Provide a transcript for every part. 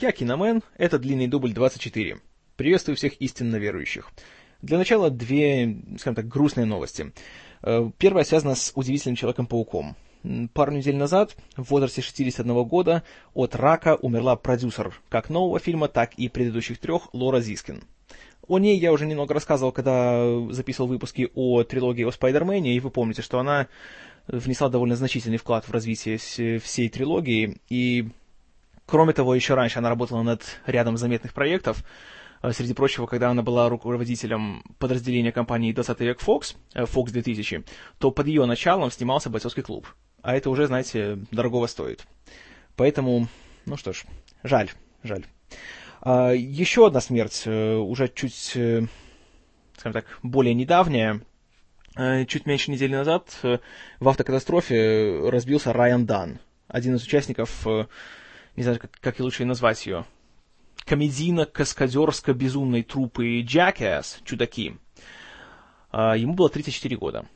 Я Киномен, это длинный дубль 24. Приветствую всех истинно верующих. Для начала две, скажем так, грустные новости. Э, первая связана с удивительным Человеком-пауком. Пару недель назад, в возрасте 61 года, от рака умерла продюсер как нового фильма, так и предыдущих трех Лора Зискин. О ней я уже немного рассказывал, когда записывал выпуски о трилогии о Спайдермене, и вы помните, что она внесла довольно значительный вклад в развитие всей трилогии, и кроме того, еще раньше она работала над рядом заметных проектов, э, среди прочего, когда она была руководителем подразделения компании 20 век Fox, э, Fox 2000, то под ее началом снимался бойцовский клуб. А это уже, знаете, дорогого стоит. Поэтому, ну что ж, жаль, жаль. А, еще одна смерть, э, уже чуть, скажем так, более недавняя, Э, чуть меньше недели назад э, в автокатастрофе разбился Райан Дан, один из участников, э, не знаю, как, как лучше назвать ее, комедийно-каскадерско-безумной трупы Jackass, чудаки. Ему было 34 года.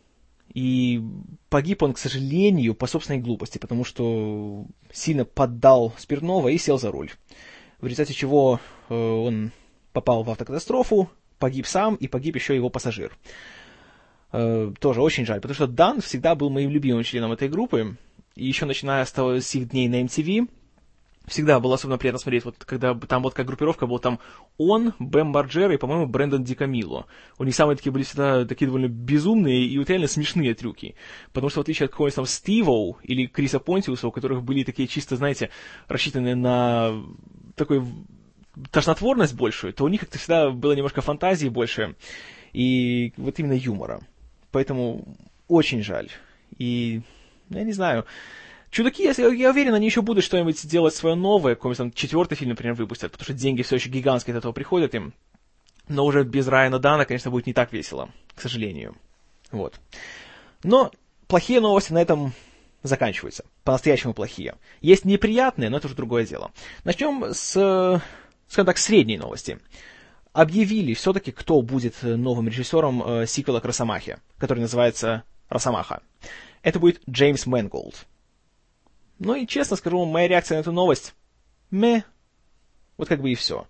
И погиб он, к сожалению, по собственной глупости, потому что сильно поддал спиртного и сел за руль. В результате чего он попал в автокатастрофу, погиб сам и погиб еще его пассажир. Э, тоже очень жаль, потому что Дан всегда был моим любимым членом этой группы, и еще начиная с, того, с их дней на MTV, всегда было особенно приятно смотреть, вот когда там вот как группировка был там он, Бэм Марджер и, по-моему, Брэндон Ди Камило. У них самые такие были всегда такие довольно безумные и вот реально смешные трюки. Потому что в отличие от какого-нибудь там Стивоу или Криса Понтиуса, у которых были такие чисто, знаете, рассчитанные на такой тошнотворность большую, то у них как-то всегда было немножко фантазии больше и вот именно юмора. Поэтому очень жаль. И, я не знаю, Чудаки, я, я уверен, они еще будут что-нибудь делать свое новое, какой-нибудь там четвертый фильм, например, выпустят, потому что деньги все еще гигантские от этого приходят им. Но уже без Райана Дана, конечно, будет не так весело, к сожалению. Вот. Но плохие новости на этом заканчиваются. По-настоящему плохие. Есть неприятные, но это уже другое дело. Начнем с, скажем так, средней новости объявили все-таки, кто будет э, новым режиссером э, сиквела к Росомахе, который называется «Росомаха». Это будет Джеймс Мэнголд. Ну и честно скажу, моя реакция на эту новость — ме. Вот как бы и все.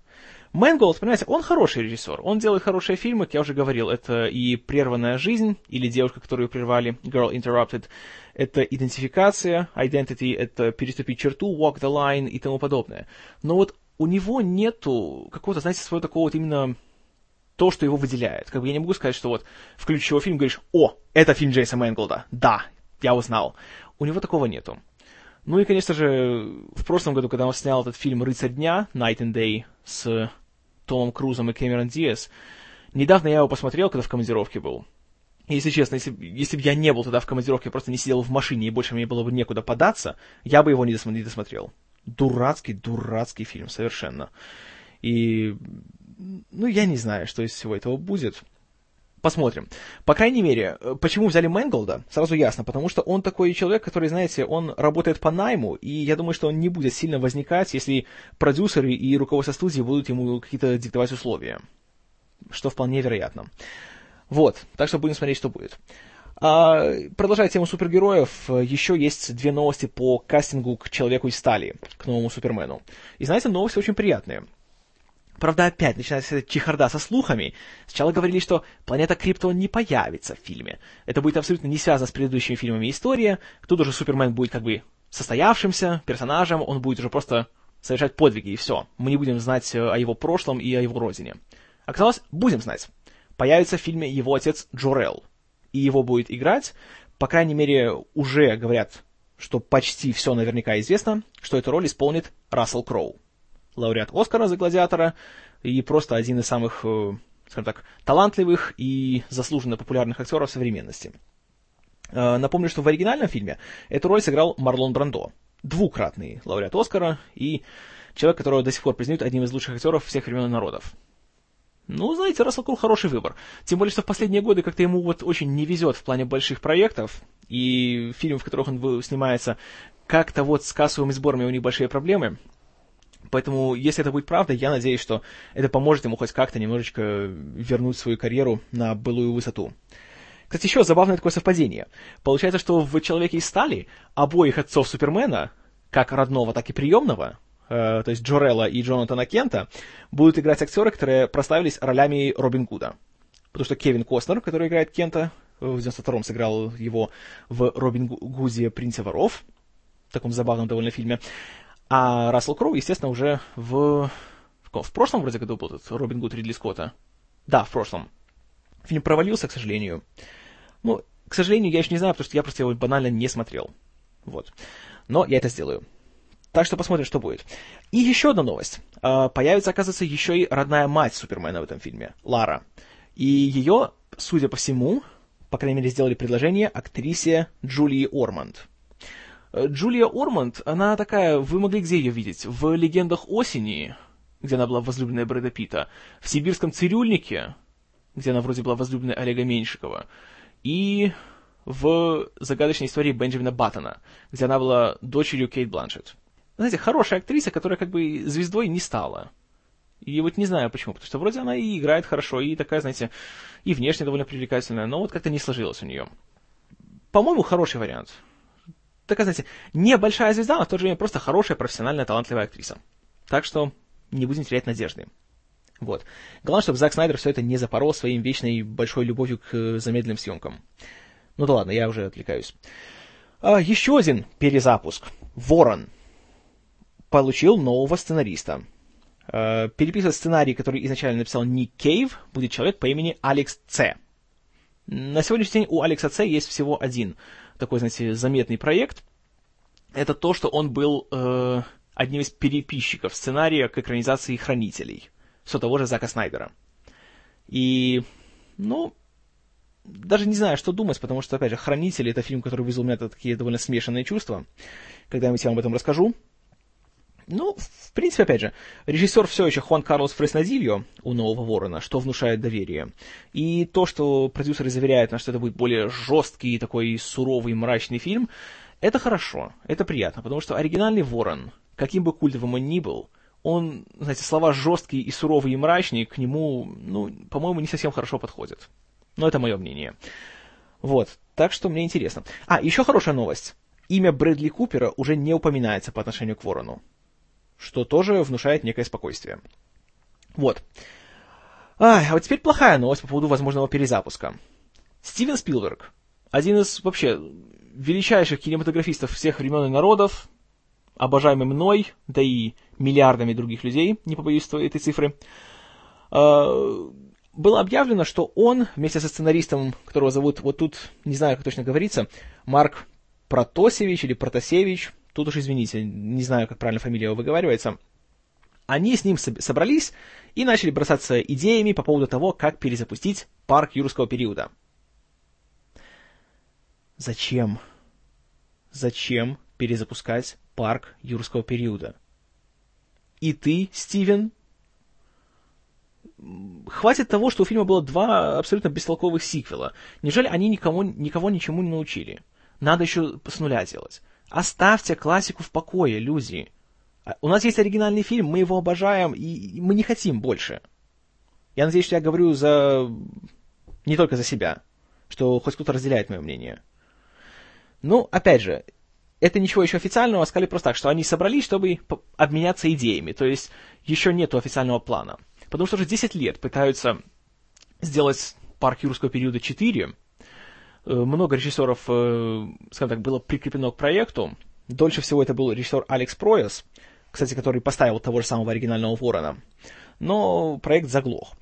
Мэнголд, понимаете, он хороший режиссер, он делает хорошие фильмы, как я уже говорил, это и «Прерванная жизнь», или «Девушка, которую прервали», «Girl Interrupted», это идентификация, identity, это переступить черту, walk the line и тому подобное. Но вот у него нету какого-то, знаете, своего такого вот именно то, что его выделяет. Как бы я не могу сказать, что вот включишь его фильм, говоришь, о, это фильм Джейса Мэнглда, да, я узнал. У него такого нету. Ну и, конечно же, в прошлом году, когда он снял этот фильм «Рыцарь дня», Night and Day, с Томом Крузом и Кэмерон Диас, недавно я его посмотрел, когда в командировке был. Если честно, если, если бы я не был тогда в командировке, просто не сидел в машине и больше мне было бы некуда податься, я бы его не досмотрел дурацкий, дурацкий фильм совершенно. И, ну, я не знаю, что из всего этого будет. Посмотрим. По крайней мере, почему взяли Мэнголда, сразу ясно, потому что он такой человек, который, знаете, он работает по найму, и я думаю, что он не будет сильно возникать, если продюсеры и руководство студии будут ему какие-то диктовать условия. Что вполне вероятно. Вот, так что будем смотреть, что будет. А, продолжая тему супергероев, еще есть две новости по кастингу к Человеку из стали, к новому Супермену. И знаете, новости очень приятные. Правда, опять начинается чехарда со слухами. Сначала говорили, что планета Криптон не появится в фильме. Это будет абсолютно не связано с предыдущими фильмами история. Тут уже Супермен будет как бы состоявшимся персонажем, он будет уже просто совершать подвиги, и все. Мы не будем знать э, о его прошлом и о его родине. Оказалось, будем знать. Появится в фильме его отец Джорел – и его будет играть. По крайней мере, уже говорят, что почти все наверняка известно, что эту роль исполнит Рассел Кроу. Лауреат Оскара за «Гладиатора» и просто один из самых, э, скажем так, талантливых и заслуженно популярных актеров современности. Э, напомню, что в оригинальном фильме эту роль сыграл Марлон Брандо, двукратный лауреат Оскара и человек, которого до сих пор признают одним из лучших актеров всех времен и народов. Ну, знаете, Рассел Кроу хороший выбор. Тем более, что в последние годы как-то ему вот очень не везет в плане больших проектов, и фильмов, в которых он снимается, как-то вот с кассовыми сборами у них большие проблемы. Поэтому, если это будет правда, я надеюсь, что это поможет ему хоть как-то немножечко вернуть свою карьеру на былую высоту. Кстати, еще забавное такое совпадение. Получается, что в «Человеке из стали» обоих отцов Супермена, как родного, так и приемного, э, то есть Джорелла и Джонатана Кента, будут играть актеры, которые прославились ролями Робин Гуда. Потому что Кевин Костнер, который играет Кента, в 92-м сыграл его в Робин Гузе «Принце воров», в таком забавном довольно фильме. А Рассел Кроу, естественно, уже в... В прошлом вроде году был этот Робин Гуд Ридли Скотта. Да, в прошлом. Фильм провалился, к сожалению. Ну, к сожалению, я еще не знаю, потому что я просто его банально не смотрел. Вот. Но я это сделаю. Так что посмотрим, что будет. И еще одна новость. А, появится, оказывается, еще и родная мать Супермена в этом фильме, Лара. И ее, судя по всему, по крайней мере, сделали предложение актрисе Джулии Орманд. Джулия Орманд, она такая, вы могли где ее видеть? В «Легендах осени», где она была возлюбленная Брэда Питта, в «Сибирском цирюльнике», где она вроде была возлюбленной Олега Меньшикова, и в «Загадочной истории Бенджамина Баттона», где она была дочерью Кейт Бланшетт. Знаете, хорошая актриса, которая как бы звездой не стала. И вот не знаю почему, потому что вроде она и играет хорошо, и такая, знаете, и внешне довольно привлекательная, но вот как-то не сложилось у нее. По-моему, хороший вариант. Такая, знаете, небольшая звезда, но в то же время просто хорошая, профессиональная, талантливая актриса. Так что не будем терять надежды. Вот. Главное, чтобы Зак Снайдер все это не запорол своим вечной большой любовью к э, замедленным съемкам. Ну да ладно, я уже отвлекаюсь. А, еще один перезапуск. Ворон получил нового сценариста. Э, переписывать сценарий, который изначально написал Ник Кейв, будет человек по имени Алекс Ц. На сегодняшний день у Алекса Ц есть всего один такой, знаете, заметный проект. Это то, что он был э, одним из переписчиков сценария к экранизации «Хранителей» все того же Зака Снайдера. И, ну, даже не знаю, что думать, потому что, опять же, «Хранители» — это фильм, который вызвал у меня такие довольно смешанные чувства. Когда-нибудь я вам об этом расскажу. Ну, в принципе, опять же, режиссер все еще Хуан Карлос Фреснадильо у «Нового Ворона», что внушает доверие. И то, что продюсеры заверяют нас, что это будет более жесткий, такой суровый, мрачный фильм, это хорошо, это приятно, потому что оригинальный «Ворон», каким бы культовым он ни был, он, знаете, слова жесткий и суровый и мрачный к нему, ну, по-моему, не совсем хорошо подходят. Но это мое мнение. Вот, так что мне интересно. А, еще хорошая новость. Имя Брэдли Купера уже не упоминается по отношению к Ворону что тоже внушает некое спокойствие. Вот. А, а вот теперь плохая новость по поводу возможного перезапуска. Стивен Спилберг, один из вообще величайших кинематографистов всех времен и народов, обожаемый мной, да и миллиардами других людей, не побоюсь этой цифры, а, было объявлено, что он вместе со сценаристом, которого зовут, вот тут, не знаю, как точно говорится, Марк Протосевич или Протасевич, тут уж извините, не знаю, как правильно фамилия его выговаривается, они с ним собрались и начали бросаться идеями по поводу того, как перезапустить парк юрского периода. Зачем? Зачем перезапускать парк юрского периода? И ты, Стивен, хватит того, что у фильма было два абсолютно бестолковых сиквела. Неужели они никому, никого ничему не научили? Надо еще с нуля делать. Оставьте классику в покое, люди. А, у нас есть оригинальный фильм, мы его обожаем, и мы не хотим больше. Я надеюсь, что я говорю за... не только за себя, что хоть кто-то разделяет мое мнение. Ну, опять же, это ничего еще официального, сказали просто так, что они собрались, чтобы обменяться идеями, то есть еще нет официального плана. Потому что уже 10 лет пытаются сделать парк юрского периода 4, Э, много режиссеров, э, скажем так, было прикреплено к проекту. Дольше всего это был режиссер Алекс Прояс, кстати, который поставил того же самого оригинального Ворона. Но проект заглох.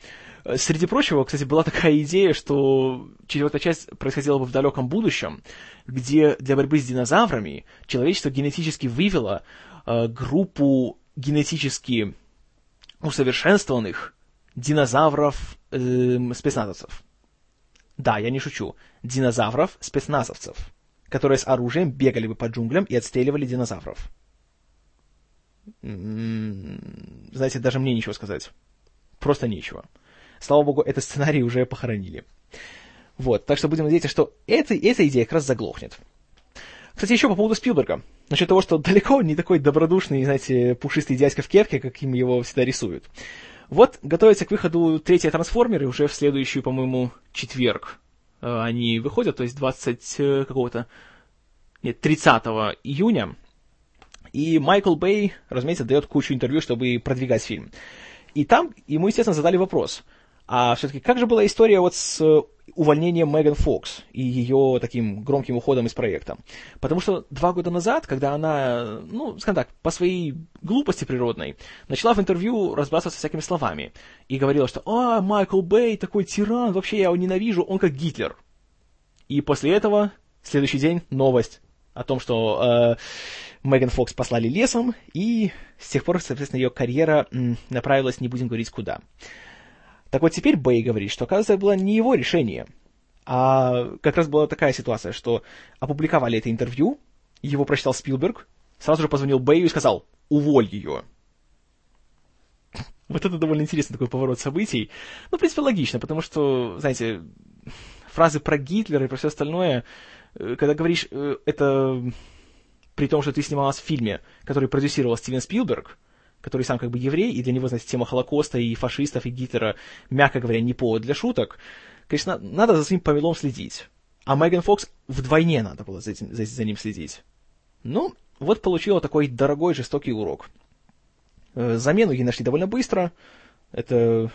Э, среди прочего, кстати, была такая идея, что четвертая часть происходила бы в далеком будущем, где для борьбы с динозаврами человечество генетически вывело э, группу генетически усовершенствованных динозавров-спецназовцев. Э, да, я не шучу. Динозавров, спецназовцев, которые с оружием бегали бы по джунглям и отстреливали динозавров. М-м-м, знаете, даже мне ничего сказать. Просто нечего. Слава богу, этот сценарий уже похоронили. Вот, так что будем надеяться, что эта, эта идея как раз заглохнет. Кстати, еще по поводу Спилберга. Насчет того, что далеко не такой добродушный, знаете, пушистый дядька в кепке, каким его всегда рисуют. Вот готовится к выходу третья трансформеры уже в следующую, по-моему, четверг. Э, они выходят, то есть 20 э, какого-то... Нет, 30 июня. И Майкл Бэй, разумеется, дает кучу интервью, чтобы продвигать фильм. И там ему, естественно, задали вопрос, а все-таки как же была история вот с э, увольнением Меган Фокс и ее таким громким уходом из проекта? Потому что два года назад, когда она, ну, скажем так, по своей глупости природной, начала в интервью разбрасываться всякими словами и говорила, что «А, Майкл Бэй такой тиран, вообще я его ненавижу, он как Гитлер». И после этого, следующий день, новость о том, что э, Меган Фокс послали лесом, и с тех пор, соответственно, ее карьера м, направилась, не будем говорить, куда. Так вот теперь Бэй говорит, что, оказывается, это было не его решение, а как раз была такая ситуация, что опубликовали это интервью, его прочитал Спилберг, сразу же позвонил Бэю и сказал «Уволь ее». Вот это довольно интересный такой поворот событий. Ну, в принципе, логично, потому что, знаете, фразы про Гитлера и про все остальное, э, когда говоришь э, это при том, что ты снималась в фильме, который продюсировал Стивен Спилберг, который сам как бы еврей, и для него, знаете, тема Холокоста и фашистов, и Гитлера, мягко говоря, не повод для шуток, конечно, надо за своим повелом следить. А Меган Фокс вдвойне надо было за, этим, за, за ним следить. Ну, вот получила такой дорогой, жестокий урок. Э, замену ей нашли довольно быстро. Это,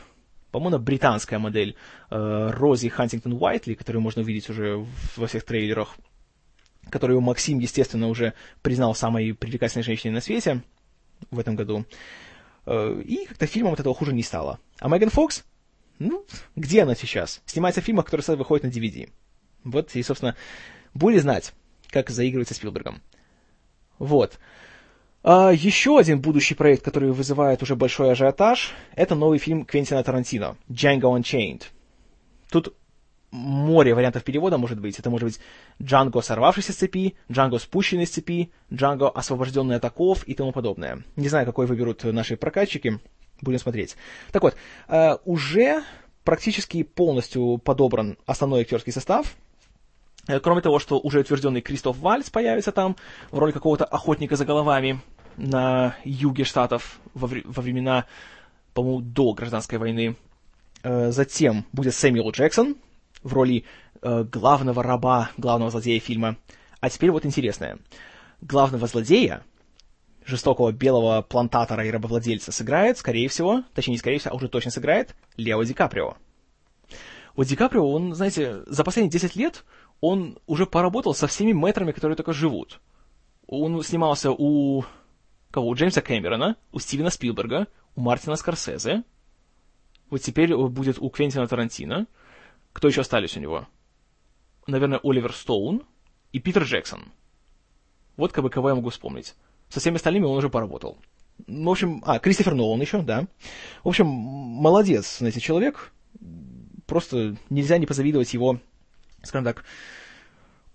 по-моему, британская модель э, Рози Хантингтон Уайтли, которую можно увидеть уже во всех трейлерах которую Максим, естественно, уже признал самой привлекательной женщиной на свете в этом году. Э, и как-то фильмом от этого хуже не стало. А Меган Фокс? Ну, где она сейчас? Снимается в фильмах, которые выходят на DVD. Вот, и, собственно, будем знать, как заигрывается Спилбергом. Вот. А еще один будущий проект, который вызывает уже большой ажиотаж, это новый фильм Квентина Тарантино «Django Unchained». Тут море вариантов перевода может быть. Это может быть Джанго, сорвавшийся с цепи, Джанго, спущенный с цепи, Джанго, освобожденный от оков и тому подобное. Не знаю, какой выберут наши прокатчики. Будем смотреть. Так вот, э, уже практически полностью подобран основной актерский состав. Э, кроме того, что уже утвержденный Кристоф Вальц появится там в роли какого-то охотника за головами на юге штатов во, вре- во времена, по-моему, до гражданской войны. Э, затем будет Сэмюэл Джексон, в роли э, главного раба, главного злодея фильма. А теперь вот интересное. Главного злодея, жестокого белого плантатора и рабовладельца, сыграет, скорее всего, точнее не скорее всего, а уже точно сыграет, Лео Ди Каприо. Вот Ди Каприо, он, знаете, за последние 10 лет он уже поработал со всеми мэтрами, которые только живут. Он снимался у кого? У Джеймса Кэмерона, у Стивена Спилберга, у Мартина Скорсезе. Вот теперь будет у Квентина Тарантино. Кто еще остались у него? Наверное, Оливер Стоун и Питер Джексон. Вот как бы кого я могу вспомнить. Со всеми остальными он уже поработал. В общем, а, Кристофер Нолан еще, да. В общем, молодец, знаете, человек. Просто нельзя не позавидовать его, скажем так,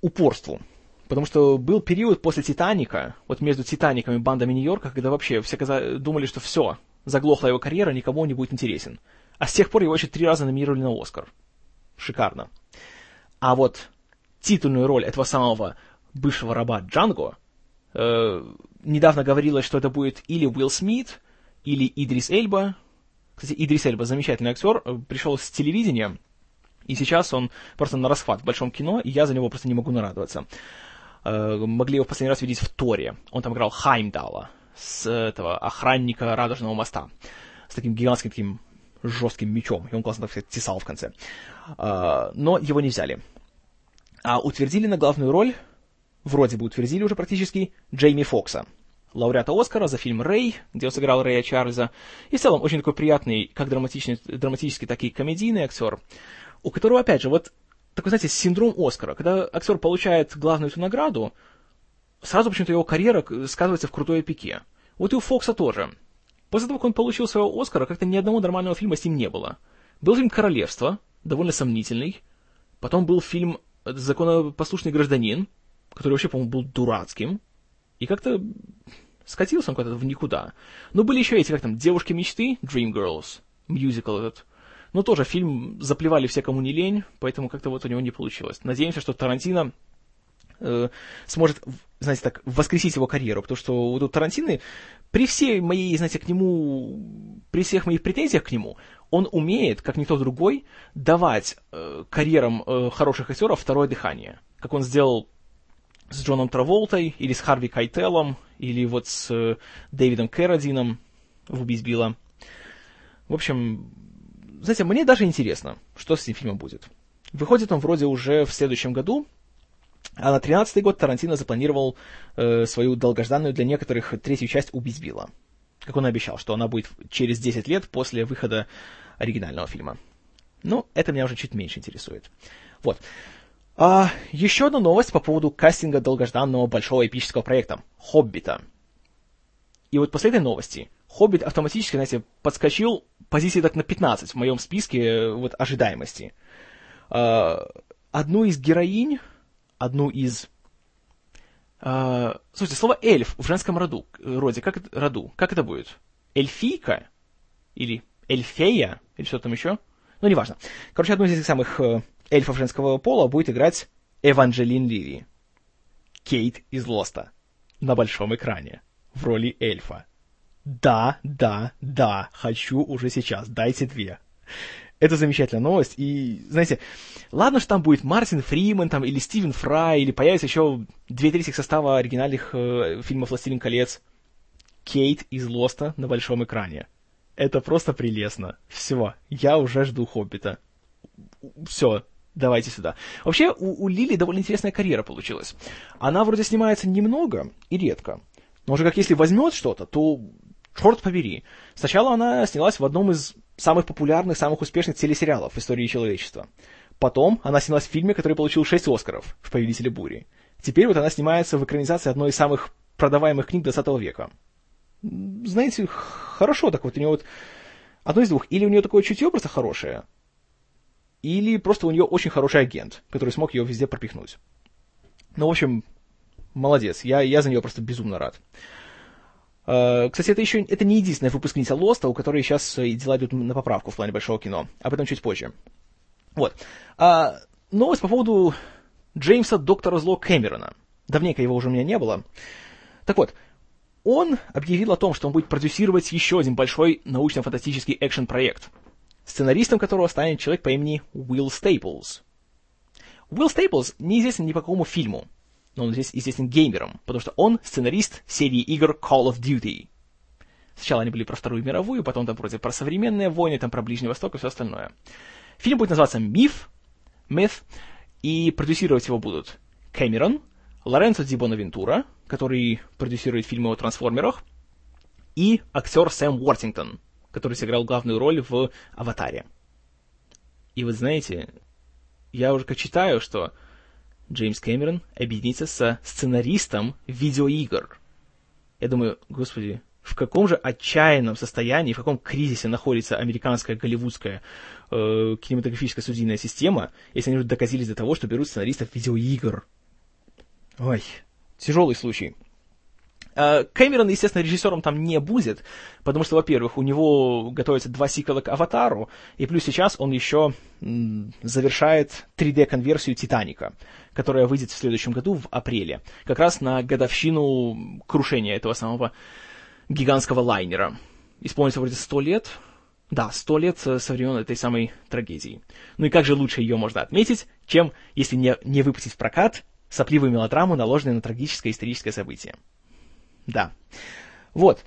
упорству. Потому что был период после «Титаника», вот между «Титаником» и «Бандами Нью-Йорка», когда вообще все думали, что все, заглохла его карьера, никому он не будет интересен. А с тех пор его еще три раза номинировали на «Оскар» шикарно. А вот титульную роль этого самого бывшего раба Джанго э, недавно говорилось, что это будет или Уилл Смит, или Идрис Эльба. Кстати, Идрис Эльба замечательный актер, э, пришел с телевидения, и сейчас он просто на расхват в большом кино, и я за него просто не могу нарадоваться. Э, могли его в последний раз видеть в Торе. Он там играл Хаймдала, с этого охранника Радужного моста, с таким гигантским таким жестким мечом, и он классно, так сказать, тесал в конце. А, но его не взяли. А утвердили на главную роль, вроде бы утвердили уже практически, Джейми Фокса, лауреата Оскара за фильм «Рэй», где он сыграл Рэя Чарльза, и в целом очень такой приятный, как драматичный, драматический, так и комедийный актер, у которого, опять же, вот такой, знаете, синдром Оскара, когда актер получает главную эту награду, сразу почему-то его карьера сказывается в крутой пике. Вот и у Фокса тоже. После того, как он получил своего Оскара, как-то ни одного нормального фильма с ним не было. Был фильм «Королевство», довольно сомнительный. Потом был фильм «Законопослушный гражданин», который вообще, по-моему, был дурацким. И как-то скатился он куда-то в никуда. Но были еще эти, как там, «Девушки мечты», «Dreamgirls», мюзикл этот. Но тоже фильм заплевали все, кому не лень, поэтому как-то вот у него не получилось. Надеемся, что Тарантино э, сможет, знаете, так, воскресить его карьеру, потому что вот у Тарантино, при всей моей, знаете, к нему, при всех моих претензиях к нему, он умеет, как никто другой, давать э, карьерам э, хороших актеров второе дыхание, как он сделал с Джоном Траволтой, или с Харви Кайтелом, или вот с э, Дэвидом Кэрродином в «Убить Билла». В общем, знаете, мне даже интересно, что с этим фильмом будет. Выходит он вроде уже в следующем году, а на 13 год Тарантино запланировал э, свою долгожданную для некоторых третью часть «Убить Билла». Как он и обещал, что она будет через 10 лет после выхода оригинального фильма. Ну, это меня уже чуть меньше интересует. Вот. А, еще одна новость по поводу кастинга долгожданного большого эпического проекта «Хоббита». И вот после этой новости «Хоббит» автоматически, знаете, подскочил позиции так на 15 в моем списке э, вот, ожидаемости. А, одну из героинь, одну из... А, слушайте, слово «эльф» в женском роду, роде, как роду, как это будет? Эльфийка? Или эльфея? Или что там еще? Ну, неважно. Короче, одну из этих самых э, эльфов женского пола будет играть Эванжелин Лири. Кейт из Лоста. На большом экране. В роли эльфа. Да, да, да, хочу уже сейчас, дайте две. Это замечательная новость, и, знаете, ладно, что там будет Мартин Фриман, там, или Стивен Фрай, или появится еще две трети состава оригинальных э, фильмов «Властелин колец». Кейт из Лоста на большом экране. Это просто прелестно. Все, я уже жду Хоббита. Все, давайте сюда. Вообще, у, у Лили довольно интересная карьера получилась. Она вроде снимается немного и редко. Но уже как если возьмет что-то, то черт побери. Сначала она снялась в одном из самых популярных, самых успешных телесериалов в истории человечества. Потом она снялась в фильме, который получил 6 Оскаров в «Повелителе бури». Теперь вот она снимается в экранизации одной из самых продаваемых книг 20 века. Знаете, хорошо так вот у нее вот одно из двух. Или у нее такое чутье просто хорошее, или просто у нее очень хороший агент, который смог ее везде пропихнуть. Ну, в общем, молодец. Я, я за нее просто безумно рад. Uh, кстати, это еще это не единственная выпускница Лоста, у которой сейчас дела идут на поправку в плане большого кино. Об этом чуть позже. Вот. Uh, новость по поводу Джеймса Доктора Зло Кэмерона. Давненько его уже у меня не было. Так вот, он объявил о том, что он будет продюсировать еще один большой научно-фантастический экшен-проект — сценаристом которого станет человек по имени Уилл Стейплз. Уилл Стейплз неизвестен ни по какому фильму, но он здесь известен геймером, потому что он сценарист серии игр Call of Duty. Сначала они были про Вторую мировую, потом там вроде про современные войны, там про Ближний Восток и все остальное. Фильм будет называться «Миф», «Myth», и продюсировать его будут Кэмерон, Лоренцо Ди Бонавентура, который продюсирует фильмы о трансформерах, и актер Сэм Уортингтон — который сыграл главную роль в «Аватаре». И вот знаете, я уже как читаю, что Джеймс Кэмерон объединится со сценаристом видеоигр. Я думаю, господи, в каком же отчаянном состоянии, в каком кризисе находится американская голливудская э, кинематографическая судебная система, если они уже доказились до того, что берут сценаристов видеоигр. Ой, тяжелый случай. Э, Кэмерон, естественно, режиссером там не будет, потому что, во-первых, у него готовятся два сиквела к «Аватару», и плюс сейчас он еще завершает 3D-конверсию «Титаника», которая выйдет в следующем году, в апреле, как раз на годовщину крушения этого самого гигантского лайнера. Исполнится вроде сто лет, да, сто лет со времен этой самой трагедии. Ну и как же лучше ее можно отметить, чем, если не, не выпустить в прокат сопливую мелодраму, наложенную на трагическое историческое событие. Да. Вот.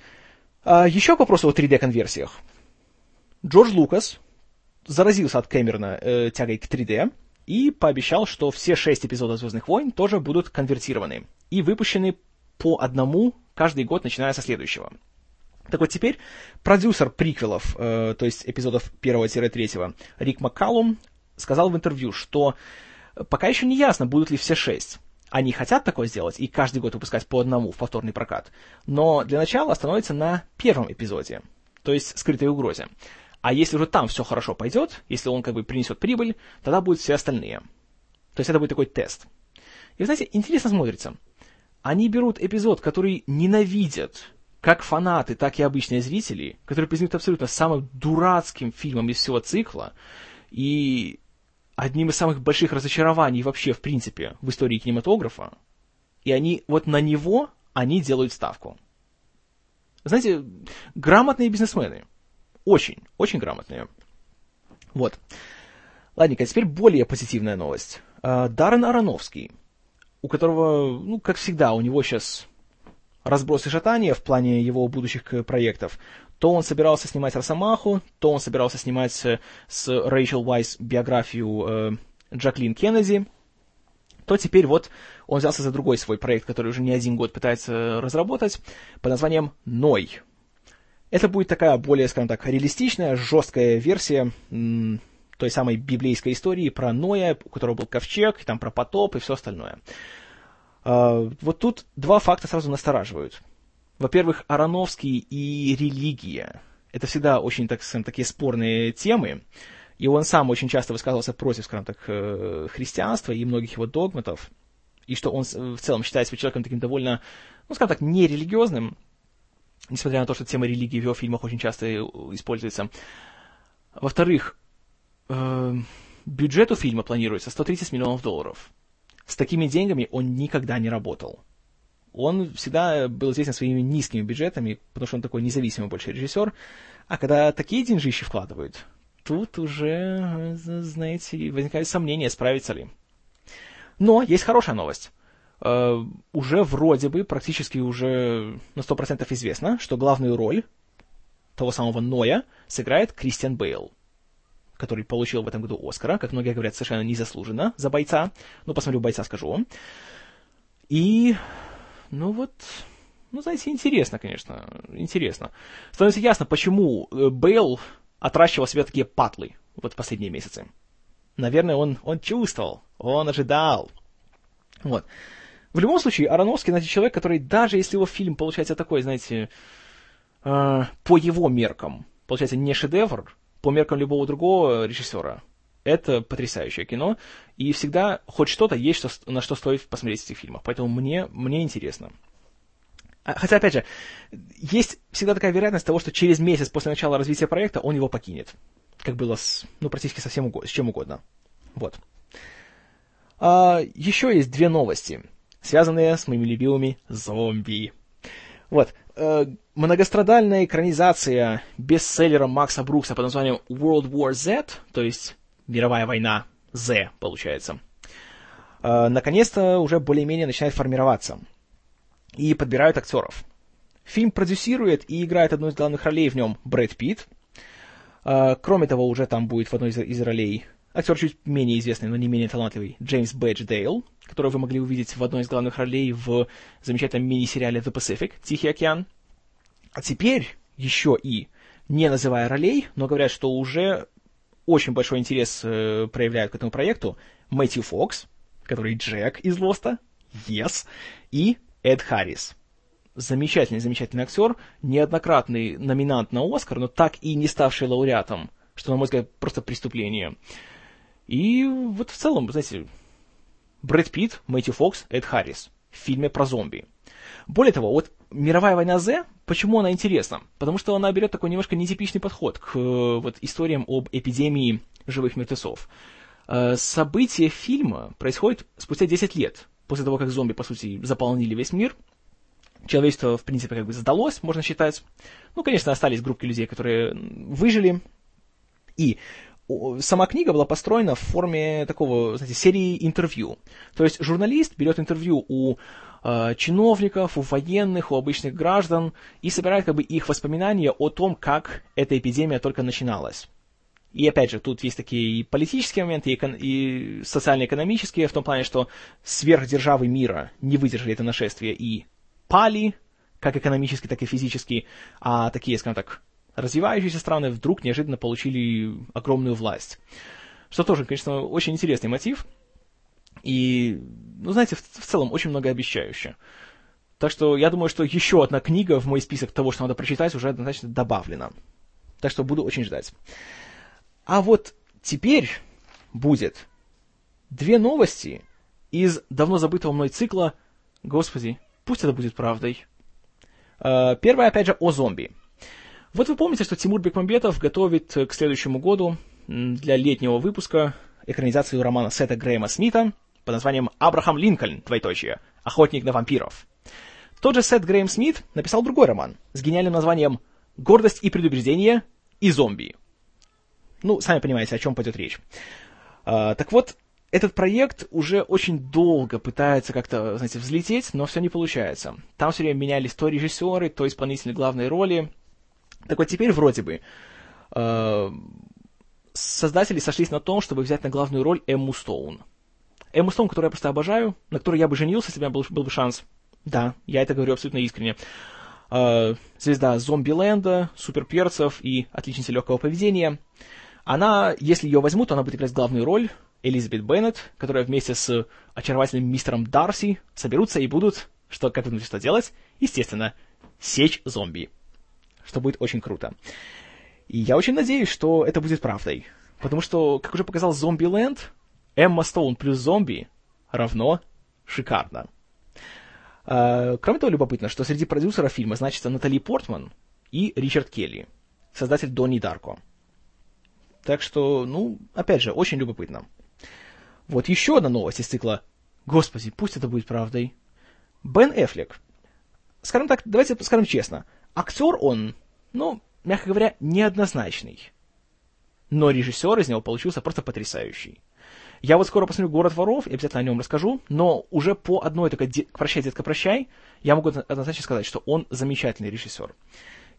А, еще к вопросу о 3D-конверсиях. Джордж Лукас заразился от Кэмерона э, тягой к 3D и пообещал, что все шесть эпизодов «Звездных войн» тоже будут конвертированы и выпущены по одному каждый год, начиная со следующего. Так вот теперь продюсер приквелов, э, то есть эпизодов 1-3, Рик Маккалум, сказал в интервью, что пока еще не ясно, будут ли все шесть. Они хотят такое сделать и каждый год выпускать по одному в повторный прокат, но для начала остановится на первом эпизоде, то есть скрытой угрозе. А если уже там все хорошо пойдет, если он как бы принесет прибыль, тогда будут все остальные. То есть это будет такой тест. И вы знаете, интересно смотрится. Они берут эпизод, который ненавидят как фанаты, так и обычные зрители, который признают абсолютно самым дурацким фильмом из всего цикла, и одним из самых больших разочарований вообще, в принципе, в истории кинематографа. И они, вот на него они делают ставку. Знаете, грамотные бизнесмены. Очень, очень грамотные. Вот. Ладненько, теперь более позитивная новость. А, Даррен Аронофский. у которого, ну, как всегда, у него сейчас разброс и в плане его будущих проектов. То он собирался снимать «Росомаху», то он собирался снимать с Рэйчел Уайс биографию э, Джаклин Кеннеди, то теперь вот он взялся за другой свой проект, который уже не один год пытается разработать, под названием «Ной». Это будет такая более, скажем так, реалистичная, жесткая версия м- той самой библейской истории про Ноя, у которого был ковчег, и там про потоп и все остальное. А, вот тут два факта сразу настораживают. Во-первых, Ароновский и религия. Это всегда очень, так скажем, такие спорные темы. И он сам очень часто высказывался против, скажем так, э, христианства и многих его догматов. И что он в целом считает себя человеком таким довольно, ну, скажем так, нерелигиозным, несмотря на то, что тема религии в его фильмах очень часто используется. Во-вторых, э, бюджет у фильма планируется 130 миллионов долларов. С такими деньгами он никогда не работал. Он всегда был известен своими низкими бюджетами, потому что он такой независимый больше режиссер. А когда такие деньжищи вкладывают, тут уже, знаете, возникают сомнения, справится ли. Но есть хорошая новость. Uh, уже вроде бы, практически уже на 100% известно, что главную роль того самого Ноя сыграет Кристиан Бейл который получил в этом году Оскара, как многие говорят, совершенно незаслуженно за бойца. Ну, посмотрю бойца, скажу. И, ну вот, ну, знаете, интересно, конечно, интересно. Становится ясно, почему э, Бейл отращивал себе такие патлы вот в последние месяцы. Наверное, он, он чувствовал, он ожидал. Вот. В любом случае, Ароновский, знаете, человек, который даже если его фильм получается такой, знаете, э, по его меркам, получается не шедевр, по меркам любого другого режиссера, это потрясающее кино, и всегда хоть что-то есть, что, на что стоит посмотреть в этих фильмах. Поэтому мне, мне интересно. А, хотя, опять же, есть всегда такая вероятность того, что через месяц после начала развития проекта он его покинет. Как было с, ну, практически со всем угодно, с чем угодно. Вот. А, еще есть две новости, связанные с моими любимыми зомби. Вот. Э, многострадальная экранизация бестселлера Макса Брукса под названием World War Z, то есть мировая война Z, получается, э, наконец-то уже более-менее начинает формироваться. И подбирают актеров. Фильм продюсирует и играет одну из главных ролей в нем Брэд Питт. Э, кроме того, уже там будет в одной из, ролей актер чуть менее известный, но не менее талантливый, Джеймс Бэдж Дейл, которого вы могли увидеть в одной из главных ролей в замечательном мини-сериале The Pacific, Тихий океан. А теперь еще и, не называя ролей, но говорят, что уже очень большой интерес э, проявляют к этому проекту, Мэтью Фокс, который Джек из Лоста, Yes, и Эд Харрис. Замечательный, замечательный актер, неоднократный номинант на Оскар, но так и не ставший лауреатом, что, на мой взгляд, просто преступление. И вот в целом, знаете, Брэд Питт, Мэтью Фокс, Эд Харрис в фильме про зомби. Более того, вот «Мировая война З», почему она интересна? Потому что она берет такой немножко нетипичный подход к э, вот, историям об эпидемии живых мертвецов. Э, события фильма происходят спустя 10 лет, после того, как зомби, по сути, заполнили весь мир. Человечество, в принципе, как бы сдалось, можно считать. Ну, конечно, остались группки людей, которые выжили. И сама книга была построена в форме такого, знаете, серии интервью. То есть журналист берет интервью у чиновников, у военных, у обычных граждан и собирает как бы их воспоминания о том, как эта эпидемия только начиналась. И опять же, тут есть такие и политические моменты, и, и социально-экономические, в том плане, что сверхдержавы мира не выдержали это нашествие и пали, как экономически, так и физически, а такие, скажем так, развивающиеся страны вдруг неожиданно получили огромную власть. Что тоже, конечно, очень интересный мотив. И, ну, знаете, в, в целом очень многообещающе. Так что я думаю, что еще одна книга в мой список того, что надо прочитать, уже однозначно добавлена. Так что буду очень ждать. А вот теперь будет две новости из давно забытого мной цикла «Господи, пусть это будет правдой». А, первая, опять же, о зомби. Вот вы помните, что Тимур Бекмамбетов готовит к следующему году для летнего выпуска экранизацию романа Сета Грэма Смита под названием «Абрахам Линкольн, двоеточие, охотник на вампиров». Тот же Сет Грэм Смит написал другой роман с гениальным названием «Гордость и предубеждение и зомби». Ну, сами понимаете, о чем пойдет речь. А, так вот, этот проект уже очень долго пытается как-то, знаете, взлететь, но все не получается. Там все время менялись то режиссеры, то исполнители главной роли. Так вот теперь вроде бы э, создатели сошлись на том, чтобы взять на главную роль Эмму Стоун. Эмму Стоун, которую я просто обожаю, на которой я бы женился, если бы у меня был, был бы шанс. Да, я это говорю абсолютно искренне. Э, звезда зомби-ленда, суперперцев и отличница легкого поведения. Она, если ее возьмут, она будет играть главную роль. Элизабет Беннет, которая вместе с очаровательным мистером Дарси соберутся и будут, что, как вы думаете, что делать? Естественно, сечь зомби. Что будет очень круто. И я очень надеюсь, что это будет правдой. Потому что, как уже показал Зомби-ленд, Эмма Стоун плюс зомби равно шикарно. А, кроме того, любопытно, что среди продюсеров фильма значится Натали Портман и Ричард Келли, создатель Донни Дарко. Так что, ну, опять же, очень любопытно. Вот еще одна новость из цикла «Господи, пусть это будет правдой». Бен Эффлек. Скажем так, давайте скажем честно. Актер он, ну, мягко говоря, неоднозначный. Но режиссер из него получился просто потрясающий. Я вот скоро посмотрю «Город воров» и обязательно о нем расскажу, но уже по одной только «Прощай, детка, прощай» я могу однозначно сказать, что он замечательный режиссер.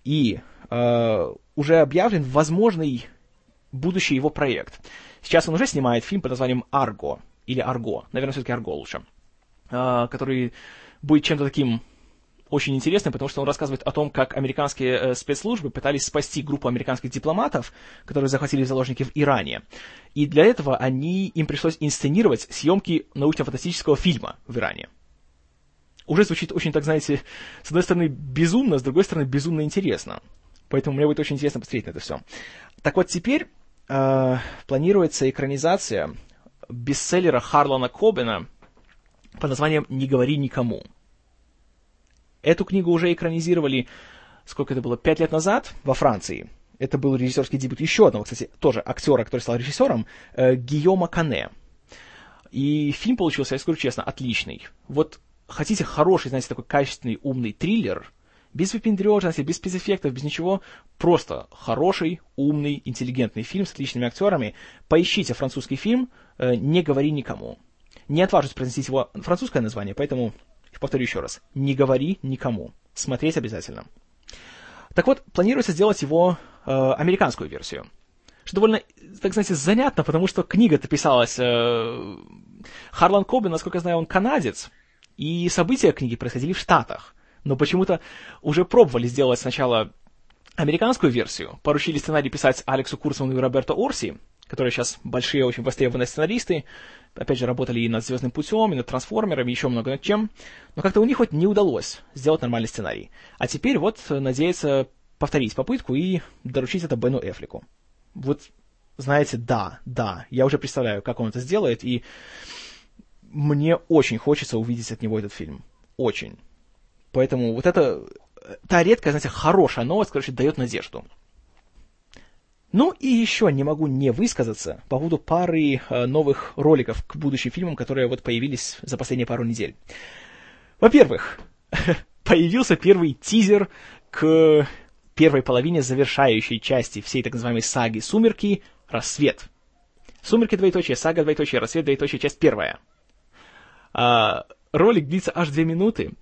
И э, уже объявлен возможный будущий его проект. Сейчас он уже снимает фильм под названием «Арго», или «Арго», наверное, все-таки «Арго» лучше, э, который будет чем-то таким очень интересный, потому что он рассказывает о том, как американские э, спецслужбы пытались спасти группу американских дипломатов, которые захватили заложники в Иране. И для этого они, им пришлось инсценировать съемки научно-фантастического фильма в Иране. Уже звучит очень, так знаете, с одной стороны безумно, с другой стороны безумно интересно. Поэтому мне будет очень интересно посмотреть на это все. Так вот, теперь э, планируется экранизация бестселлера Харлана Кобена под названием «Не говори никому». Эту книгу уже экранизировали, сколько это было, пять лет назад во Франции. Это был режиссерский дебют еще одного, кстати, тоже актера, который стал режиссером, э, Гийома Кане. И фильм получился, я скажу честно, отличный. Вот хотите хороший, знаете, такой качественный, умный триллер, без выпендрежности, без спецэффектов, без ничего, просто хороший, умный, интеллигентный фильм с отличными актерами. Поищите французский фильм э, «Не говори никому». Не отважусь произносить его французское название, поэтому Повторю еще раз. Не говори никому. Смотреть обязательно. Так вот, планируется сделать его э, американскую версию. Что довольно, так знаете, занятно, потому что книга-то писалась... Э, Харлан Кобин, насколько я знаю, он канадец. И события книги происходили в Штатах. Но почему-то уже пробовали сделать сначала американскую версию, поручили сценарий писать Алексу Курсману и Роберто Орси, которые сейчас большие, очень востребованные сценаристы, опять же, работали и над «Звездным путем», и над «Трансформерами», еще много над чем, но как-то у них хоть не удалось сделать нормальный сценарий. А теперь вот надеется повторить попытку и доручить это Бену Эфлику. Вот, знаете, да, да, я уже представляю, как он это сделает, и мне очень хочется увидеть от него этот фильм. Очень. Поэтому вот это та редкая, знаете, хорошая новость, короче, дает надежду. Ну и еще не могу не высказаться по поводу пары э, новых роликов к будущим фильмам, которые вот появились за последние пару недель. Во-первых, появился первый тизер к первой половине завершающей части всей так называемой саги «Сумерки. Рассвет». «Сумерки. Двоеточие. Сага. Двоеточие. Рассвет. Двоеточие. Часть первая». А, ролик длится аж две минуты.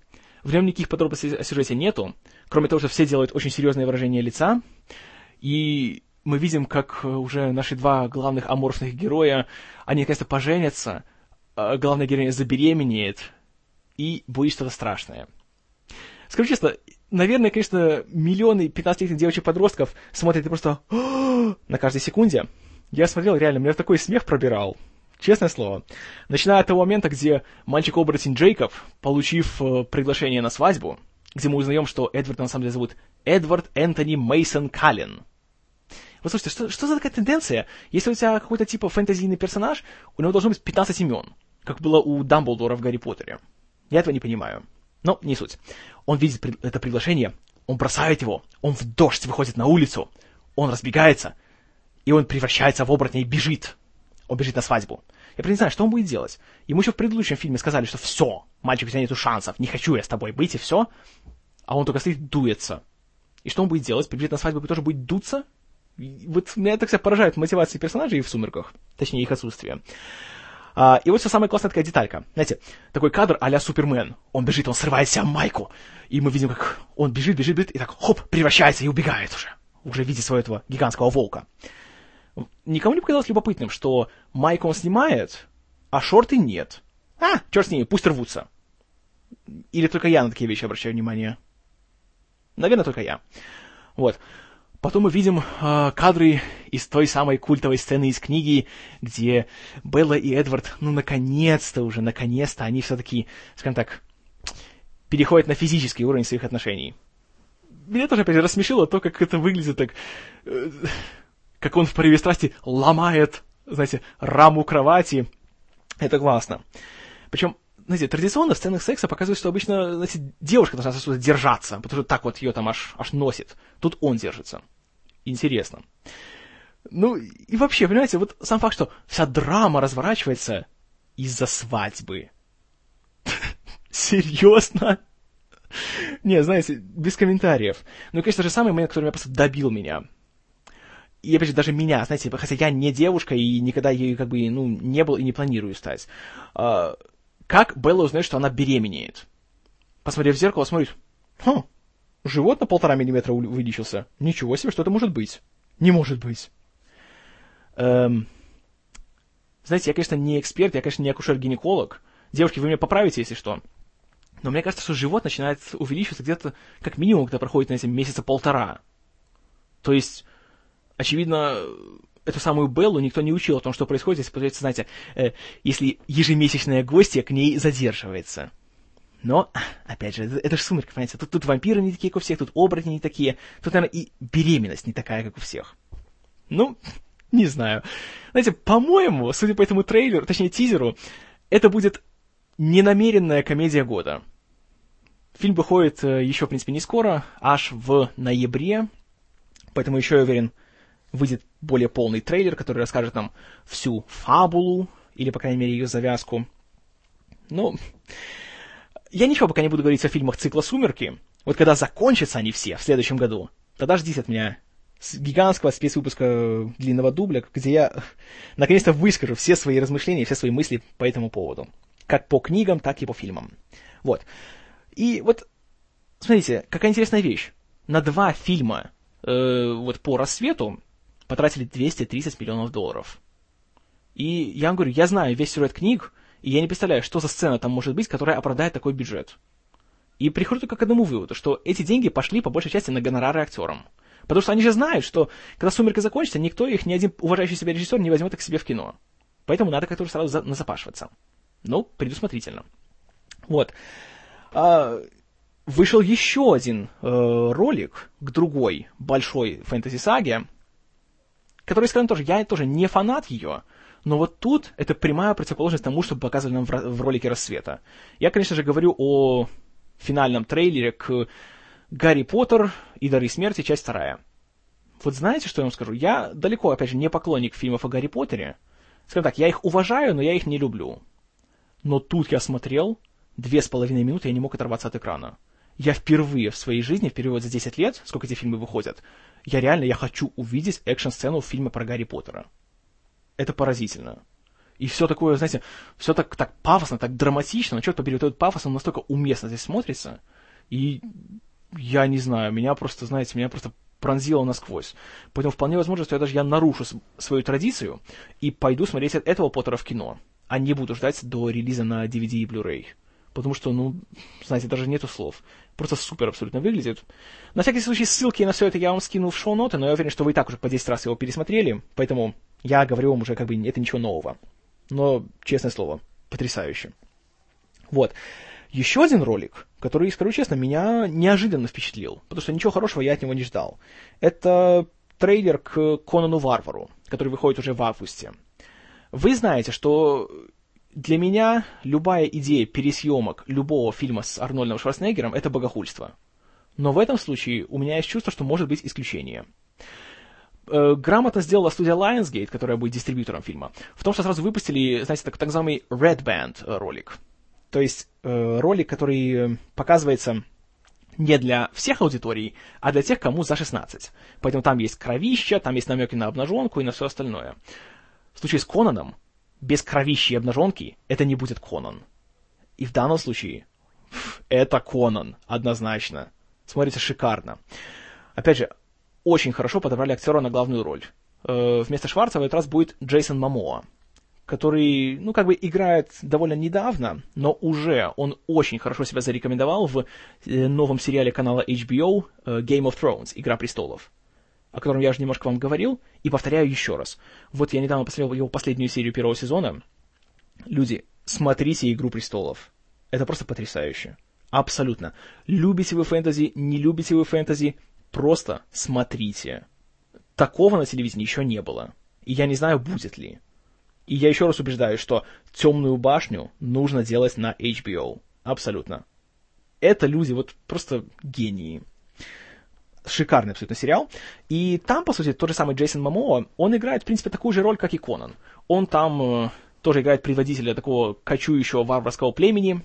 В нем никаких подробностей о сюжете нету, кроме того, что все делают очень серьезное выражение лица. И мы видим, как э, уже наши два главных аморфных героя, они наконец-то поженятся, а главная героиня забеременеет, и будет что-то страшное. Скажу честно, наверное, конечно, миллионы 15-летних девочек-подростков смотрят и просто на каждой секунде. Я смотрел, реально, меня такой смех пробирал. Честное слово. Начиная от того момента, где мальчик-оборотень Джейкоб, получив э, приглашение на свадьбу, где мы узнаем, что Эдвард на самом деле зовут Эдвард Энтони Мейсон Каллен – вот слушайте, что, что за такая тенденция? Если у тебя какой-то типа фэнтезийный персонаж, у него должно быть 15 имен, как было у Дамблдора в Гарри Поттере. Я этого не понимаю. Но не суть. Он видит это приглашение, он бросает его, он в дождь выходит на улицу, он разбегается, и он превращается в оборотня и бежит. Он бежит на свадьбу. Я просто не знаю, что он будет делать. Ему еще в предыдущем фильме сказали, что все, мальчик, у тебя нету шансов, не хочу я с тобой быть, и все. А он только стоит, дуется. И что он будет делать? Прибежит на свадьбу и тоже будет дуться? Вот меня так всегда поражает мотивация персонажей в «Сумерках», точнее их отсутствие. А, и вот все самая классная такая деталька. Знаете, такой кадр а-ля Супермен. Он бежит, он срывает себя майку. И мы видим, как он бежит, бежит, бежит, и так хоп, превращается и убегает уже. Уже в виде своего этого гигантского волка. Никому не показалось любопытным, что майку он снимает, а шорты нет. А, черт с ними, пусть рвутся. Или только я на такие вещи обращаю внимание? Наверное, только я. Вот. Потом мы видим э, кадры из той самой культовой сцены из книги, где Белла и Эдвард, ну, наконец-то уже, наконец-то, они все-таки, скажем так, переходят на физический уровень своих отношений. Меня тоже, опять же, рассмешило то, как это выглядит так, э, как он в порыве страсти ломает, знаете, раму кровати. Это классно. Причем знаете, традиционно в сценах секса показывают, что обычно, знаете, девушка должна что-то держаться, потому что так вот ее там аж, аж носит. Тут он держится интересно. Ну, и вообще, понимаете, вот сам факт, что вся драма разворачивается из-за свадьбы. Серьезно? Не, знаете, без комментариев. Ну, и, конечно же, самый момент, который меня просто добил меня. И, опять же, даже меня, знаете, хотя я не девушка и никогда ею, как бы, ну, не был и не планирую стать. Как Белла узнает, что она беременеет? Посмотрев в зеркало, смотрит, хм, Живот на полтора миллиметра увеличился. Ничего себе, что это может быть? Не может быть. Эм... Знаете, я, конечно, не эксперт, я, конечно, не акушер-гинеколог. Девушки, вы меня поправите, если что. Но мне кажется, что живот начинает увеличиваться где-то, как минимум, когда проходит, знаете, месяца полтора. То есть, очевидно, эту самую Беллу никто не учил о том, что происходит, если, получается, знаете, э, если ежемесячная гостья к ней задерживается. Но, опять же, это, это же сумерки, понимаете, тут, тут вампиры не такие, как у всех, тут оборотни не такие, тут, наверное, и беременность не такая, как у всех. Ну, не знаю. Знаете, по-моему, судя по этому трейлеру, точнее тизеру, это будет ненамеренная комедия года. Фильм выходит э, еще, в принципе, не скоро, аж в ноябре, поэтому еще, я уверен, выйдет более полный трейлер, который расскажет нам всю фабулу, или, по крайней мере, ее завязку. Ну, я ничего пока не буду говорить о фильмах цикла «Сумерки». Вот когда закончатся они все в следующем году, тогда ждите от меня гигантского спецвыпуска длинного дубля, где я наконец-то выскажу все свои размышления, все свои мысли по этому поводу. Как по книгам, так и по фильмам. Вот. И вот, смотрите, какая интересная вещь. На два фильма э, вот по рассвету потратили 230 миллионов долларов. И я вам говорю, я знаю весь сюжет книг, и я не представляю, что за сцена там может быть, которая оправдает такой бюджет. И прихожу только к одному выводу, что эти деньги пошли по большей части на гонорары актерам. Потому что они же знают, что когда «Сумерки» закончится, никто их, ни один уважающий себя режиссер не возьмет их к себе в кино. Поэтому надо как-то сразу за, назапашиваться. Ну, предусмотрительно. Вот. А, вышел еще один э, ролик к другой большой фэнтези-саге, который, скажем тоже, я тоже не фанат ее, но вот тут это прямая противоположность тому, что показывали нам в, в ролике «Рассвета». Я, конечно же, говорю о финальном трейлере к «Гарри Поттер и Дары смерти. Часть вторая». Вот знаете, что я вам скажу? Я далеко, опять же, не поклонник фильмов о Гарри Поттере. Скажем так, я их уважаю, но я их не люблю. Но тут я смотрел, две с половиной минуты я не мог оторваться от экрана. Я впервые в своей жизни, впервые за 10 лет, сколько эти фильмы выходят, я реально, я хочу увидеть экшн-сцену в фильме про Гарри Поттера это поразительно. И все такое, знаете, все так, так пафосно, так драматично, но черт побери, этот пафос, он настолько уместно здесь смотрится, и я не знаю, меня просто, знаете, меня просто пронзило насквозь. Поэтому вполне возможно, что я даже я нарушу свою традицию и пойду смотреть этого Поттера в кино, а не буду ждать до релиза на DVD и Blu-ray. Потому что, ну, знаете, даже нету слов. Просто супер абсолютно выглядит. На всякий случай ссылки на все это я вам скину в шоу-ноты, но я уверен, что вы и так уже по 10 раз его пересмотрели, поэтому я говорю вам уже, как бы, это ничего нового. Но, честное слово, потрясающе. Вот. Еще один ролик, который, скажу честно, меня неожиданно впечатлил, потому что ничего хорошего я от него не ждал. Это трейлер к Конану Варвару, который выходит уже в августе. Вы знаете, что для меня любая идея пересъемок любого фильма с Арнольдом Шварценеггером — это богохульство. Но в этом случае у меня есть чувство, что может быть исключение э, грамотно сделала студия Lionsgate, которая будет дистрибьютором фильма, в том, что сразу выпустили, знаете, так, так называемый Red Band э, ролик. То есть э, ролик, который э, показывается не для всех аудиторий, а для тех, кому за 16. Поэтому там есть кровища, там есть намеки на обнаженку и на все остальное. В случае с Конаном без кровищи и обнаженки, это не будет Конан. И в данном случае это Конан, однозначно. Смотрится шикарно. Опять же, очень хорошо подобрали актера на главную роль. Э, вместо Шварца в этот раз будет Джейсон Мамоа, который, ну, как бы играет довольно недавно, но уже он очень хорошо себя зарекомендовал в э, новом сериале канала HBO э, Game of Thrones, Игра престолов, о котором я уже немножко вам говорил, и повторяю еще раз. Вот я недавно посмотрел его последнюю серию первого сезона. Люди, смотрите Игру престолов. Это просто потрясающе. Абсолютно. Любите вы фэнтези, не любите вы фэнтези, просто смотрите. Такого на телевидении еще не было. И я не знаю, будет ли. И я еще раз убеждаю, что «Темную башню» нужно делать на HBO. Абсолютно. Это люди вот просто гении. Шикарный абсолютно сериал. И там, по сути, тот же самый Джейсон Мамоа, он играет, в принципе, такую же роль, как и Конан. Он там э, тоже играет предводителя такого кочующего варварского племени.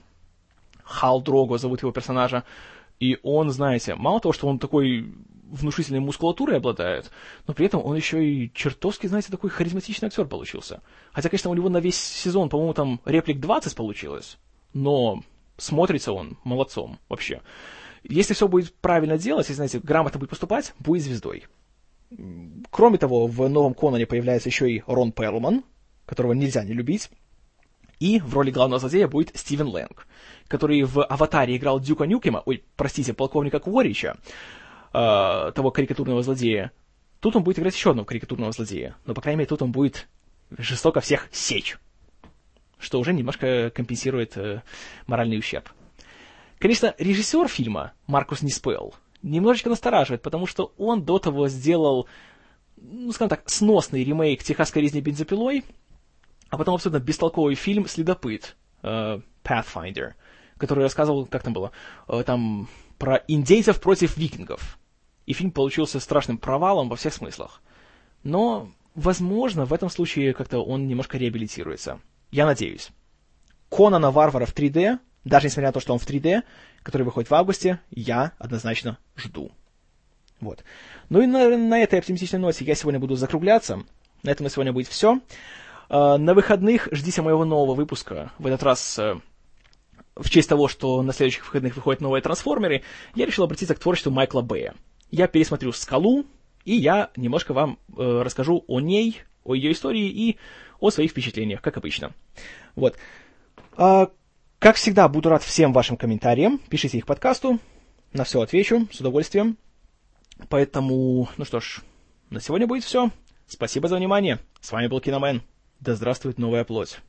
Хал Дрого зовут его персонажа. И он, знаете, мало того, что он такой внушительной мускулатурой обладает, но при этом он еще и чертовски, знаете, такой харизматичный актер получился. Хотя, конечно, у него на весь сезон, по-моему, там реплик 20 получилось, но смотрится он молодцом вообще. Если все будет правильно делать, если, знаете, грамотно будет поступать, будет звездой. Кроме того, в новом Конане появляется еще и Рон Перлман, которого нельзя не любить. И в роли главного злодея будет Стивен Лэнг, который в «Аватаре» играл Дюка Нюкема, ой, простите, полковника Кворича, э, того карикатурного злодея. Тут он будет играть еще одного карикатурного злодея, но, по крайней мере, тут он будет жестоко всех сечь, что уже немножко компенсирует э, моральный ущерб. Конечно, режиссер фильма, Маркус Ниспел, немножечко настораживает, потому что он до того сделал, ну, скажем так, сносный ремейк «Техасской резни бензопилой», а потом абсолютно бестолковый фильм «Следопыт», э, Pathfinder, который рассказывал, как там было, э, там про индейцев против викингов и фильм получился страшным провалом во всех смыслах. Но, возможно, в этом случае как-то он немножко реабилитируется. Я надеюсь. Конана Варвара в 3D, даже несмотря на то, что он в 3D, который выходит в августе, я однозначно жду. Вот. Ну и на, на этой оптимистичной ноте я сегодня буду закругляться. На этом на сегодня будет все. А, на выходных ждите моего нового выпуска. В этот раз э, в честь того, что на следующих выходных выходят новые трансформеры, я решил обратиться к творчеству Майкла Бэя я пересмотрю «Скалу», и я немножко вам э, расскажу о ней, о ее истории и о своих впечатлениях, как обычно. Вот. А, как всегда, буду рад всем вашим комментариям. Пишите их подкасту. На все отвечу с удовольствием. Поэтому, ну что ж, на сегодня будет все. Спасибо за внимание. С вами был Киномен. Да здравствует новая плоть.